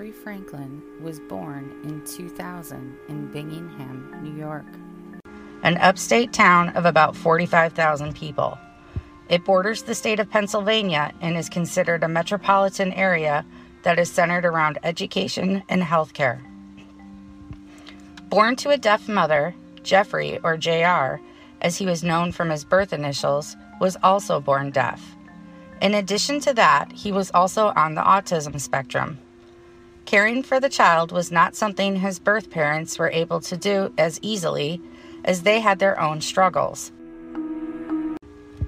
Jeffrey Franklin was born in 2000 in Bingham, New York, an upstate town of about 45,000 people. It borders the state of Pennsylvania and is considered a metropolitan area that is centered around education and healthcare. Born to a deaf mother, Jeffrey, or JR, as he was known from his birth initials, was also born deaf. In addition to that, he was also on the autism spectrum. Caring for the child was not something his birth parents were able to do as easily, as they had their own struggles.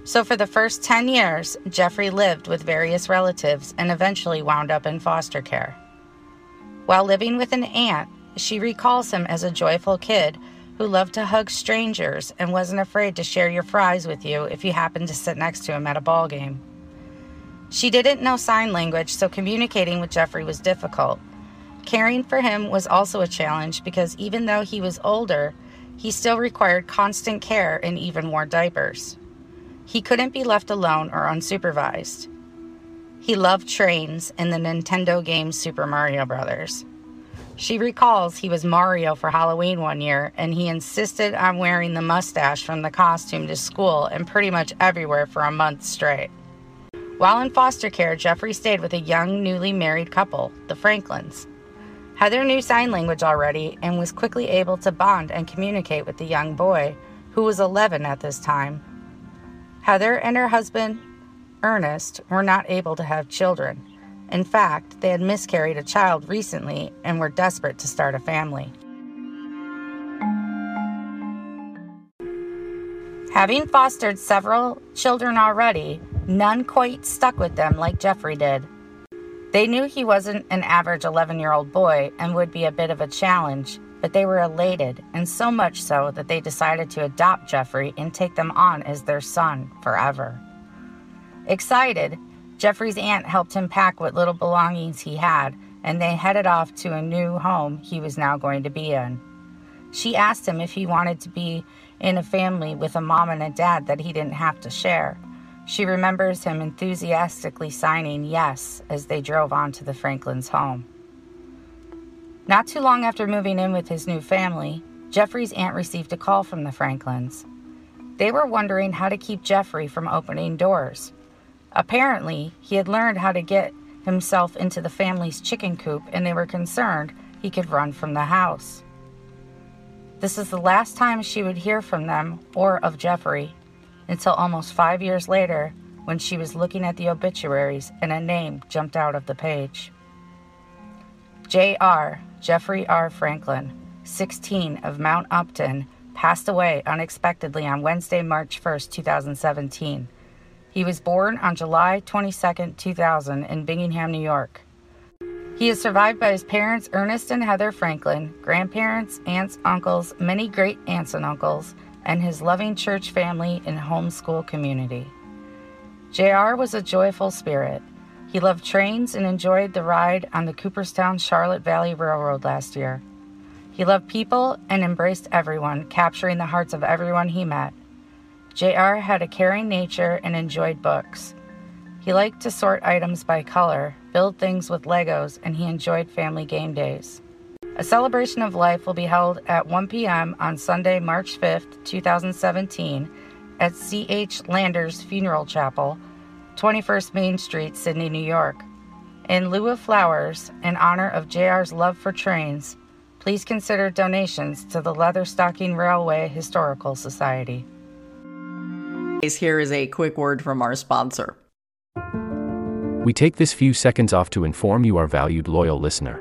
So, for the first 10 years, Jeffrey lived with various relatives and eventually wound up in foster care. While living with an aunt, she recalls him as a joyful kid who loved to hug strangers and wasn't afraid to share your fries with you if you happened to sit next to him at a ball game. She didn't know sign language, so communicating with Jeffrey was difficult. Caring for him was also a challenge because even though he was older, he still required constant care and even wore diapers. He couldn't be left alone or unsupervised. He loved trains and the Nintendo game Super Mario Bros. She recalls he was Mario for Halloween one year and he insisted on wearing the mustache from the costume to school and pretty much everywhere for a month straight. While in foster care, Jeffrey stayed with a young, newly married couple, the Franklins. Heather knew sign language already and was quickly able to bond and communicate with the young boy, who was 11 at this time. Heather and her husband, Ernest, were not able to have children. In fact, they had miscarried a child recently and were desperate to start a family. Having fostered several children already, none quite stuck with them like Jeffrey did. They knew he wasn't an average 11 year old boy and would be a bit of a challenge, but they were elated, and so much so that they decided to adopt Jeffrey and take them on as their son forever. Excited, Jeffrey's aunt helped him pack what little belongings he had, and they headed off to a new home he was now going to be in. She asked him if he wanted to be in a family with a mom and a dad that he didn't have to share. She remembers him enthusiastically signing yes as they drove on to the Franklins' home. Not too long after moving in with his new family, Jeffrey's aunt received a call from the Franklins. They were wondering how to keep Jeffrey from opening doors. Apparently, he had learned how to get himself into the family's chicken coop and they were concerned he could run from the house. This is the last time she would hear from them or of Jeffrey until almost five years later when she was looking at the obituaries and a name jumped out of the page. J.R. Jeffrey R. Franklin, 16 of Mount Upton, passed away unexpectedly on Wednesday, March 1, 2017. He was born on July 22, 2000, in Bingham, New York. He is survived by his parents, Ernest and Heather Franklin, grandparents, aunts, uncles, many great aunts and uncles, and his loving church family and homeschool community. JR was a joyful spirit. He loved trains and enjoyed the ride on the Cooperstown Charlotte Valley Railroad last year. He loved people and embraced everyone, capturing the hearts of everyone he met. JR had a caring nature and enjoyed books. He liked to sort items by color, build things with Legos, and he enjoyed family game days. A celebration of life will be held at 1 p.m. on Sunday, March 5th, 2017, at C.H. Landers Funeral Chapel, 21st Main Street, Sidney, New York. In lieu of flowers, in honor of JR's love for trains, please consider donations to the Leatherstocking Railway Historical Society. Here is a quick word from our sponsor. We take this few seconds off to inform you, our valued loyal listener,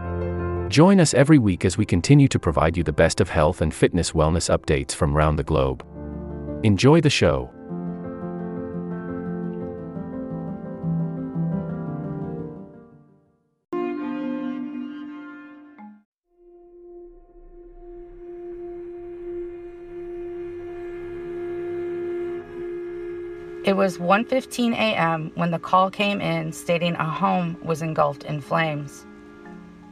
Join us every week as we continue to provide you the best of health and fitness wellness updates from around the globe. Enjoy the show. It was 1:15 a.m. when the call came in stating a home was engulfed in flames.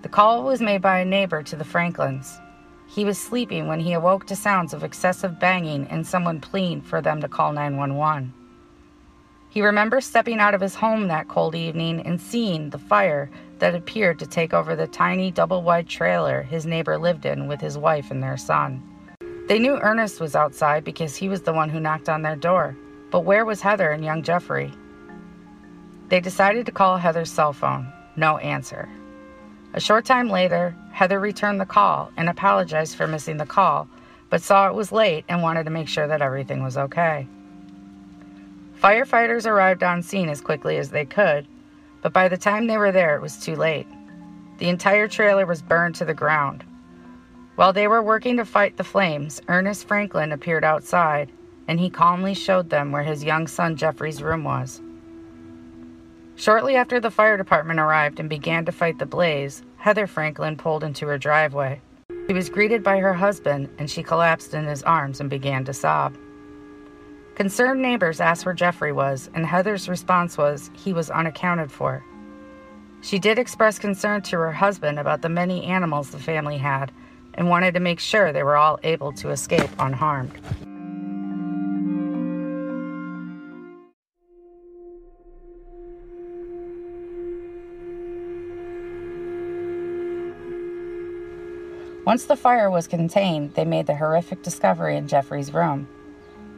The call was made by a neighbor to the Franklins. He was sleeping when he awoke to sounds of excessive banging and someone pleading for them to call 911. He remembers stepping out of his home that cold evening and seeing the fire that appeared to take over the tiny double wide trailer his neighbor lived in with his wife and their son. They knew Ernest was outside because he was the one who knocked on their door, but where was Heather and young Jeffrey? They decided to call Heather's cell phone. No answer. A short time later, Heather returned the call and apologized for missing the call, but saw it was late and wanted to make sure that everything was okay. Firefighters arrived on scene as quickly as they could, but by the time they were there, it was too late. The entire trailer was burned to the ground. While they were working to fight the flames, Ernest Franklin appeared outside and he calmly showed them where his young son Jeffrey's room was. Shortly after the fire department arrived and began to fight the blaze, Heather Franklin pulled into her driveway. She was greeted by her husband and she collapsed in his arms and began to sob. Concerned neighbors asked where Jeffrey was, and Heather's response was he was unaccounted for. She did express concern to her husband about the many animals the family had and wanted to make sure they were all able to escape unharmed. Once the fire was contained, they made the horrific discovery in Jeffrey's room.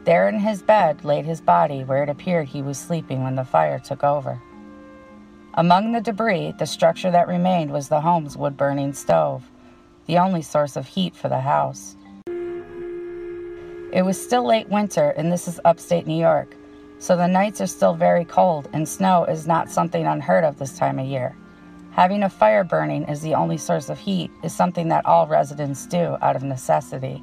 There in his bed laid his body where it appeared he was sleeping when the fire took over. Among the debris, the structure that remained was the home's wood burning stove, the only source of heat for the house. It was still late winter, and this is upstate New York, so the nights are still very cold, and snow is not something unheard of this time of year. Having a fire burning as the only source of heat is something that all residents do out of necessity.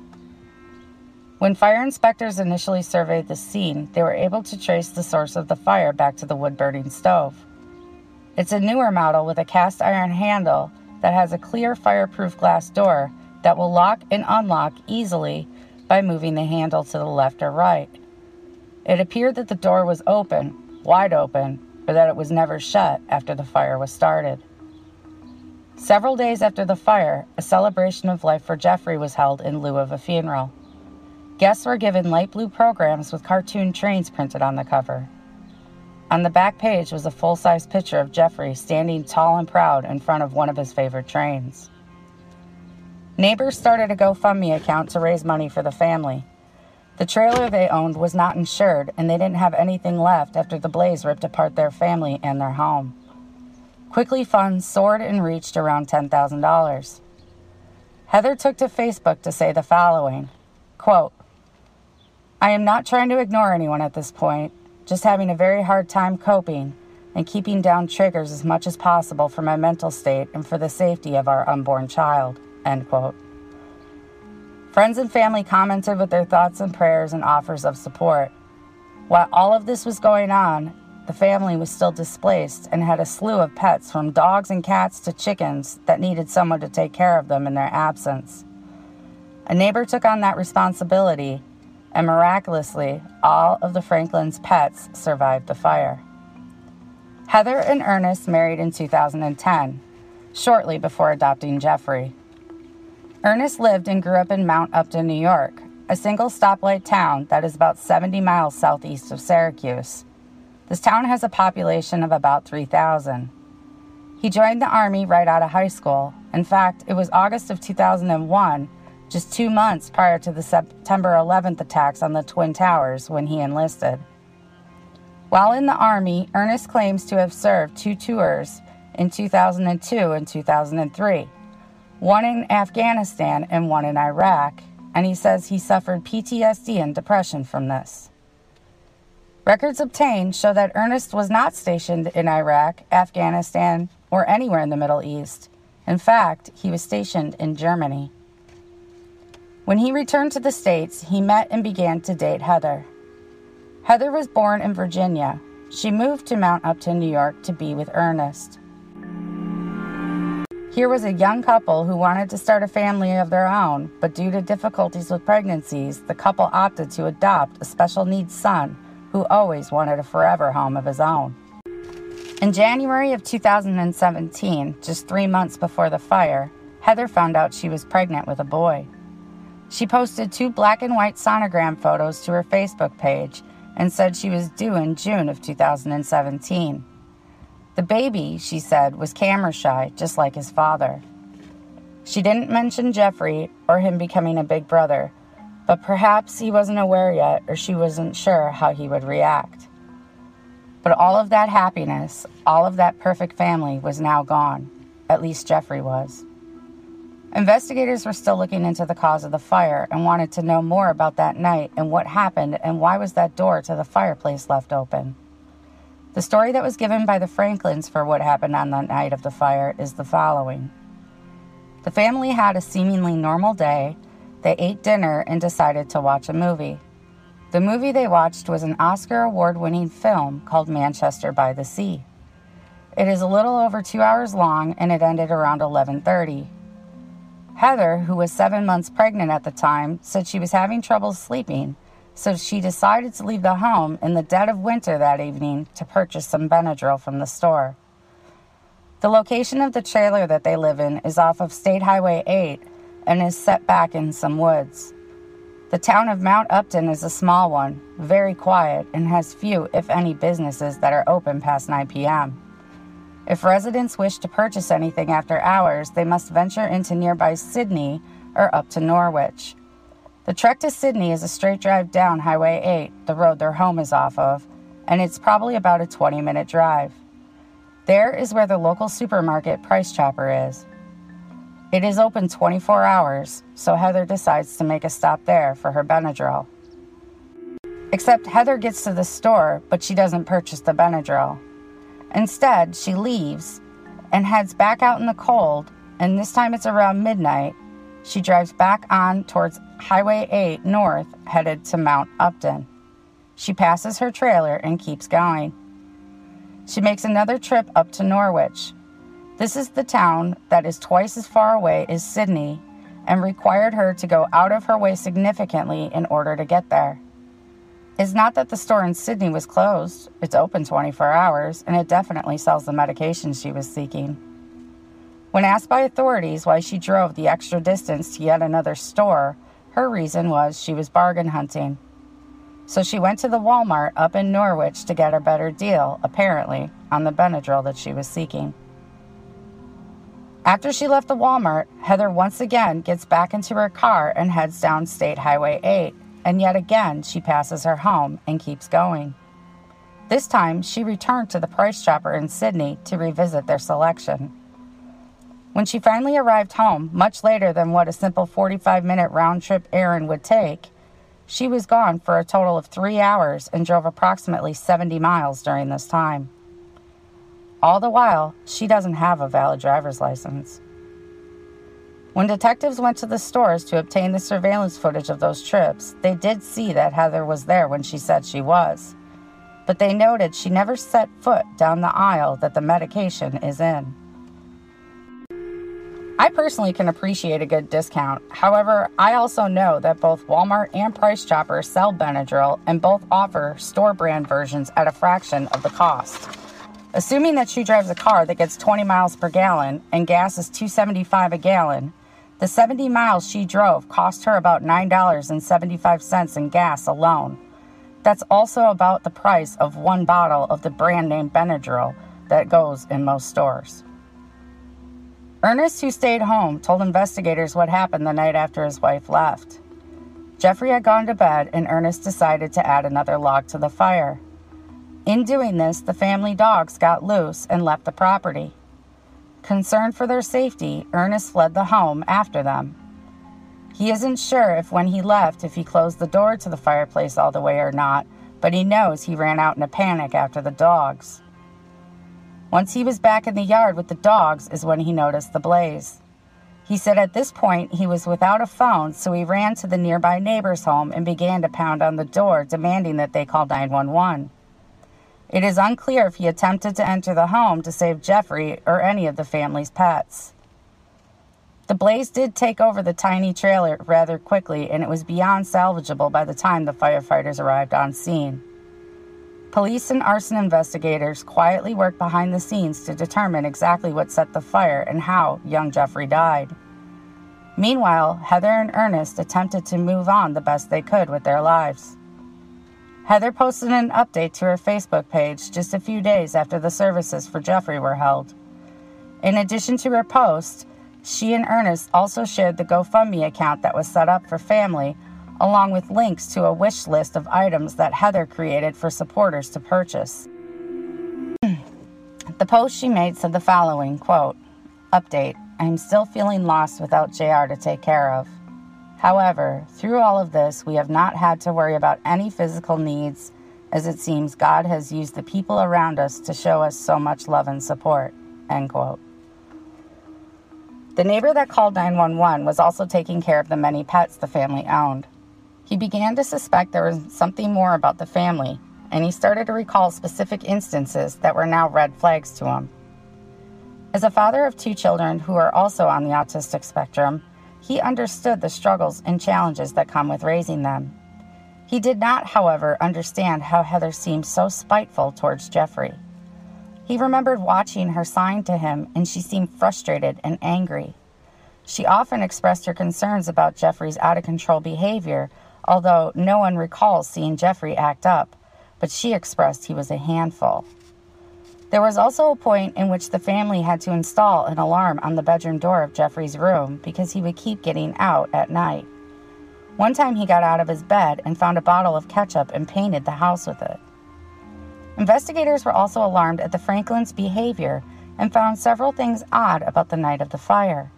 When fire inspectors initially surveyed the scene, they were able to trace the source of the fire back to the wood burning stove. It's a newer model with a cast iron handle that has a clear fireproof glass door that will lock and unlock easily by moving the handle to the left or right. It appeared that the door was open, wide open, but that it was never shut after the fire was started. Several days after the fire, a celebration of life for Jeffrey was held in lieu of a funeral. Guests were given light blue programs with cartoon trains printed on the cover. On the back page was a full size picture of Jeffrey standing tall and proud in front of one of his favorite trains. Neighbors started a GoFundMe account to raise money for the family. The trailer they owned was not insured, and they didn't have anything left after the blaze ripped apart their family and their home. Quickly, funds soared and reached around $10,000. Heather took to Facebook to say the following quote, I am not trying to ignore anyone at this point, just having a very hard time coping and keeping down triggers as much as possible for my mental state and for the safety of our unborn child. End quote. Friends and family commented with their thoughts and prayers and offers of support. While all of this was going on, the family was still displaced and had a slew of pets from dogs and cats to chickens that needed someone to take care of them in their absence. A neighbor took on that responsibility, and miraculously, all of the Franklins' pets survived the fire. Heather and Ernest married in 2010, shortly before adopting Jeffrey. Ernest lived and grew up in Mount Upton, New York, a single stoplight town that is about 70 miles southeast of Syracuse. This town has a population of about 3,000. He joined the Army right out of high school. In fact, it was August of 2001, just two months prior to the September 11th attacks on the Twin Towers, when he enlisted. While in the Army, Ernest claims to have served two tours in 2002 and 2003, one in Afghanistan and one in Iraq, and he says he suffered PTSD and depression from this. Records obtained show that Ernest was not stationed in Iraq, Afghanistan, or anywhere in the Middle East. In fact, he was stationed in Germany. When he returned to the States, he met and began to date Heather. Heather was born in Virginia. She moved to Mount Upton, New York to be with Ernest. Here was a young couple who wanted to start a family of their own, but due to difficulties with pregnancies, the couple opted to adopt a special needs son who always wanted a forever home of his own. In January of 2017, just three months before the fire, Heather found out she was pregnant with a boy. She posted two black and white sonogram photos to her Facebook page and said she was due in June of 2017. The baby, she said, was camera shy, just like his father. She didn't mention Jeffrey or him becoming a big brother, but perhaps he wasn't aware yet or she wasn't sure how he would react. But all of that happiness, all of that perfect family was now gone. At least Jeffrey was. Investigators were still looking into the cause of the fire and wanted to know more about that night and what happened and why was that door to the fireplace left open. The story that was given by the Franklins for what happened on the night of the fire is the following The family had a seemingly normal day. They ate dinner and decided to watch a movie. The movie they watched was an Oscar award winning film called Manchester by the Sea. It is a little over 2 hours long and it ended around 11:30. Heather, who was 7 months pregnant at the time, said she was having trouble sleeping so she decided to leave the home in the dead of winter that evening to purchase some Benadryl from the store. The location of the trailer that they live in is off of State Highway 8 and is set back in some woods. The town of Mount Upton is a small one, very quiet, and has few, if any, businesses that are open past 9 p.m. If residents wish to purchase anything after hours, they must venture into nearby Sidney or up to Norwich. The trek to Sidney is a straight drive down Highway 8, the road their home is off of, and it's probably about a 20 minute drive. There is where the local supermarket Price Chopper is. It is open 24 hours, so Heather decides to make a stop there for her Benadryl. Except Heather gets to the store, but she doesn't purchase the Benadryl. Instead, she leaves and heads back out in the cold, and this time it's around midnight. She drives back on towards Highway 8 north, headed to Mount Upton. She passes her trailer and keeps going. She makes another trip up to Norwich. This is the town that is twice as far away as Sidney and required her to go out of her way significantly in order to get there. It's not that the store in Sidney was closed, it's open 24 hours, and it definitely sells the medication she was seeking. When asked by authorities why she drove the extra distance to yet another store, her reason was she was bargain hunting. So she went to the Walmart up in Norwich to get a better deal, apparently, on the Benadryl that she was seeking. After she left the Walmart, Heather once again gets back into her car and heads down State Highway 8, and yet again she passes her home and keeps going. This time, she returned to the Price Chopper in Sidney to revisit their selection. When she finally arrived home, much later than what a simple 45 minute round trip errand would take, she was gone for a total of three hours and drove approximately 70 miles during this time. All the while, she doesn't have a valid driver's license. When detectives went to the stores to obtain the surveillance footage of those trips, they did see that Heather was there when she said she was, but they noted she never set foot down the aisle that the medication is in. I personally can appreciate a good discount. However, I also know that both Walmart and Price Chopper sell Benadryl and both offer store brand versions at a fraction of the cost. Assuming that she drives a car that gets 20 miles per gallon and gas is 275 a gallon, the 70 miles she drove cost her about $9.75 in gas alone. That's also about the price of one bottle of the brand name Benadryl that goes in most stores. Ernest, who stayed home, told investigators what happened the night after his wife left. Jeffrey had gone to bed, and Ernest decided to add another log to the fire. In doing this, the family dogs got loose and left the property. Concerned for their safety, Ernest fled the home after them. He isn't sure if when he left if he closed the door to the fireplace all the way or not, but he knows he ran out in a panic after the dogs. Once he was back in the yard with the dogs, is when he noticed the blaze. He said at this point he was without a phone, so he ran to the nearby neighbor's home and began to pound on the door, demanding that they call 911. It is unclear if he attempted to enter the home to save Jeffrey or any of the family's pets. The blaze did take over the tiny trailer rather quickly, and it was beyond salvageable by the time the firefighters arrived on scene. Police and arson investigators quietly worked behind the scenes to determine exactly what set the fire and how young Jeffrey died. Meanwhile, Heather and Ernest attempted to move on the best they could with their lives. Heather posted an update to her Facebook page just a few days after the services for Jeffrey were held. In addition to her post, she and Ernest also shared the GoFundMe account that was set up for family along with links to a wish list of items that Heather created for supporters to purchase. the post she made said the following quote, Update I am still feeling lost without JR to take care of. However, through all of this, we have not had to worry about any physical needs, as it seems God has used the people around us to show us so much love and support. End quote. The neighbor that called 911 was also taking care of the many pets the family owned. He began to suspect there was something more about the family, and he started to recall specific instances that were now red flags to him. As a father of two children who are also on the autistic spectrum, he understood the struggles and challenges that come with raising them. He did not, however, understand how Heather seemed so spiteful towards Jeffrey. He remembered watching her sign to him, and she seemed frustrated and angry. She often expressed her concerns about Jeffrey's out of control behavior although no one recalls seeing Jeffrey act up, but she expressed he was a handful. There was also a point in which the family had to install an alarm on the bedroom door of Jeffrey's room because he would keep getting out at night. One time he got out of his bed and found a bottle of ketchup and painted the house with it. Investigators were also alarmed at the Franklins' behavior and found several things odd about the night of the fire.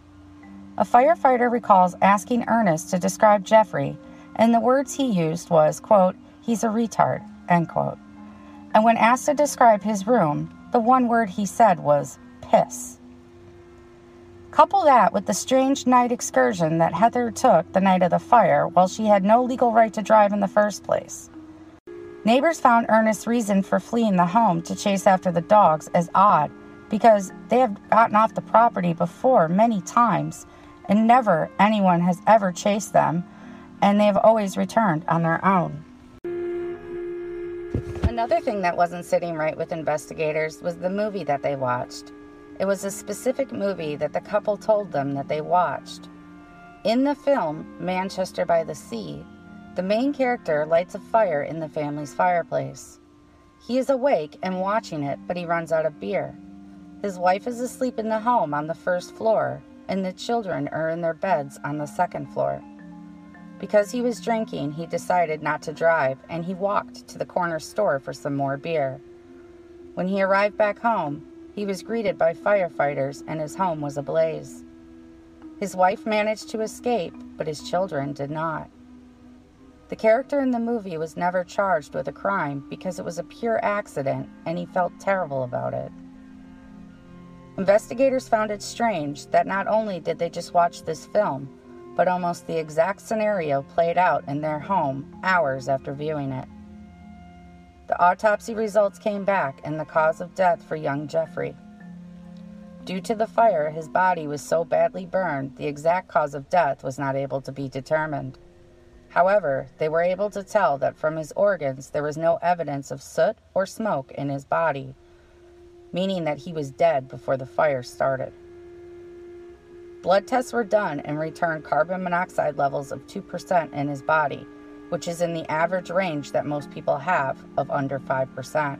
A firefighter recalls asking Ernest to describe Jeffrey and the words he used was, quote, he's a retard, end quote. And when asked to describe his room, the one word he said was piss. Couple that with the strange night excursion that Heather took the night of the fire while she had no legal right to drive in the first place. Neighbors found Ernest's reason for fleeing the home to chase after the dogs as odd because they have gotten off the property before many times and never anyone has ever chased them and they have always returned on their own. Another thing that wasn't sitting right with investigators was the movie that they watched. It was a specific movie that the couple told them that they watched. In the film, Manchester by the Sea, the main character lights a fire in the family's fireplace. He is awake and watching it, but he runs out of beer. His wife is asleep in the home on the first floor, and the children are in their beds on the second floor. Because he was drinking, he decided not to drive and he walked to the corner store for some more beer. When he arrived back home, he was greeted by firefighters and his home was ablaze. His wife managed to escape, but his children did not. The character in the movie was never charged with a crime because it was a pure accident and he felt terrible about it. Investigators found it strange that not only did they just watch this film, but almost the exact scenario played out in their home hours after viewing it. The autopsy results came back and the cause of death for young Jeffrey. Due to the fire, his body was so badly burned, the exact cause of death was not able to be determined. However, they were able to tell that from his organs there was no evidence of soot or smoke in his body, meaning that he was dead before the fire started. Blood tests were done and returned carbon monoxide levels of 2% in his body, which is in the average range that most people have of under 5%.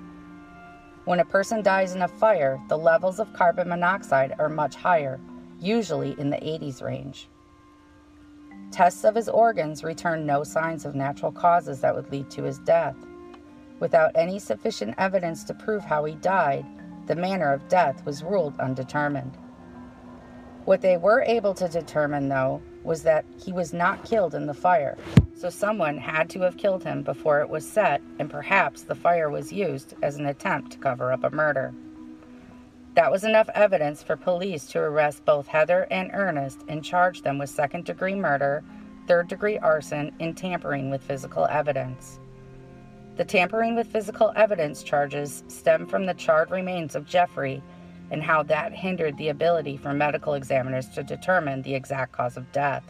When a person dies in a fire, the levels of carbon monoxide are much higher, usually in the 80s range. Tests of his organs returned no signs of natural causes that would lead to his death. Without any sufficient evidence to prove how he died, the manner of death was ruled undetermined. What they were able to determine, though, was that he was not killed in the fire, so someone had to have killed him before it was set, and perhaps the fire was used as an attempt to cover up a murder. That was enough evidence for police to arrest both Heather and Ernest and charge them with second degree murder, third degree arson, and tampering with physical evidence. The tampering with physical evidence charges stem from the charred remains of Jeffrey and how that hindered the ability for medical examiners to determine the exact cause of death.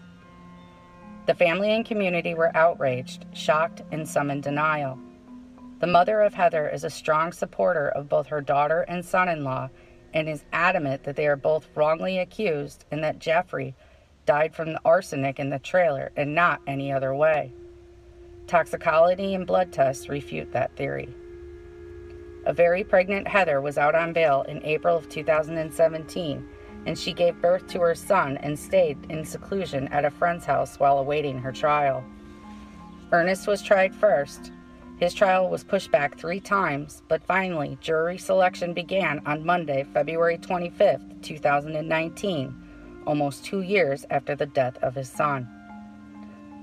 The family and community were outraged, shocked, and some in denial. The mother of Heather is a strong supporter of both her daughter and son in law and is adamant that they are both wrongly accused and that Jeffrey died from the arsenic in the trailer and not any other way. Toxicology and blood tests refute that theory. A very pregnant Heather was out on bail in April of 2017, and she gave birth to her son and stayed in seclusion at a friend's house while awaiting her trial. Ernest was tried first. His trial was pushed back three times, but finally, jury selection began on Monday, February 25, 2019, almost two years after the death of his son.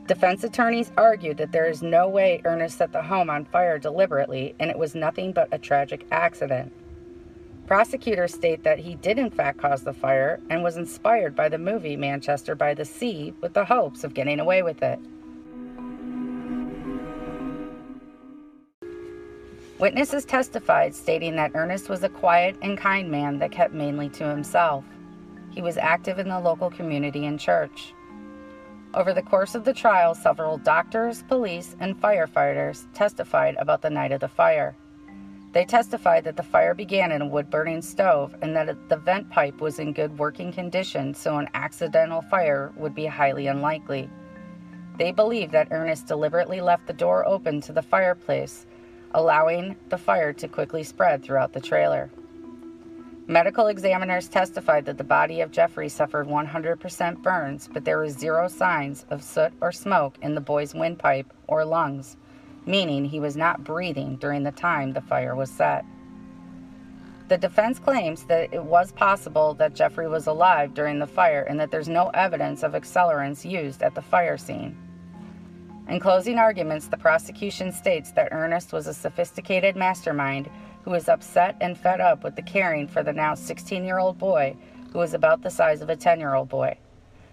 Defense attorneys argued that there is no way Ernest set the home on fire deliberately and it was nothing but a tragic accident. Prosecutors state that he did in fact cause the fire and was inspired by the movie Manchester by the Sea with the hopes of getting away with it. Witnesses testified stating that Ernest was a quiet and kind man that kept mainly to himself. He was active in the local community and church. Over the course of the trial, several doctors, police, and firefighters testified about the night of the fire. They testified that the fire began in a wood burning stove and that the vent pipe was in good working condition, so an accidental fire would be highly unlikely. They believe that Ernest deliberately left the door open to the fireplace, allowing the fire to quickly spread throughout the trailer. Medical examiners testified that the body of Jeffrey suffered 100% burns, but there was zero signs of soot or smoke in the boy's windpipe or lungs, meaning he was not breathing during the time the fire was set. The defense claims that it was possible that Jeffrey was alive during the fire and that there's no evidence of accelerants used at the fire scene. In closing arguments, the prosecution states that Ernest was a sophisticated mastermind who was upset and fed up with the caring for the now 16 year old boy who was about the size of a 10 year old boy.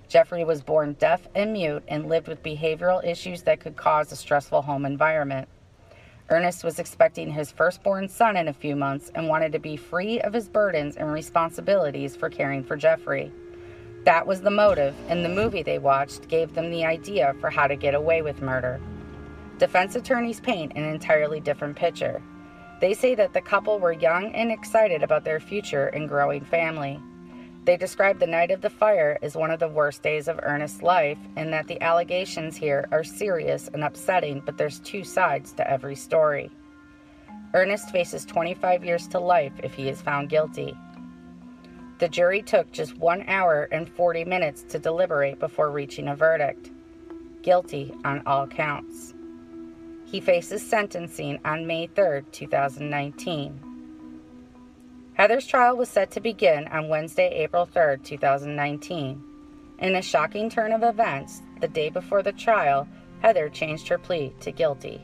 Jeffrey was born deaf and mute and lived with behavioral issues that could cause a stressful home environment. Ernest was expecting his firstborn son in a few months and wanted to be free of his burdens and responsibilities for caring for Jeffrey. That was the motive, and the movie they watched gave them the idea for how to get away with murder. Defense attorneys paint an entirely different picture. They say that the couple were young and excited about their future and growing family. They describe the night of the fire as one of the worst days of Ernest's life and that the allegations here are serious and upsetting, but there's two sides to every story. Ernest faces 25 years to life if he is found guilty. The jury took just one hour and 40 minutes to deliberate before reaching a verdict guilty on all counts. He faces sentencing on May 3, 2019. Heather's trial was set to begin on Wednesday, April 3, 2019. In a shocking turn of events, the day before the trial, Heather changed her plea to guilty.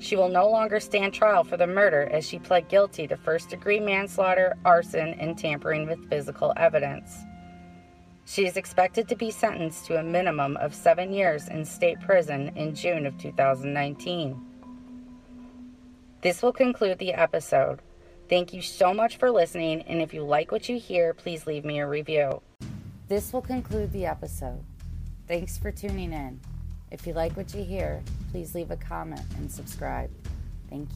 She will no longer stand trial for the murder as she pled guilty to first degree manslaughter, arson, and tampering with physical evidence. She is expected to be sentenced to a minimum of seven years in state prison in June of 2019. This will conclude the episode. Thank you so much for listening, and if you like what you hear, please leave me a review. This will conclude the episode. Thanks for tuning in. If you like what you hear, please leave a comment and subscribe. Thank you.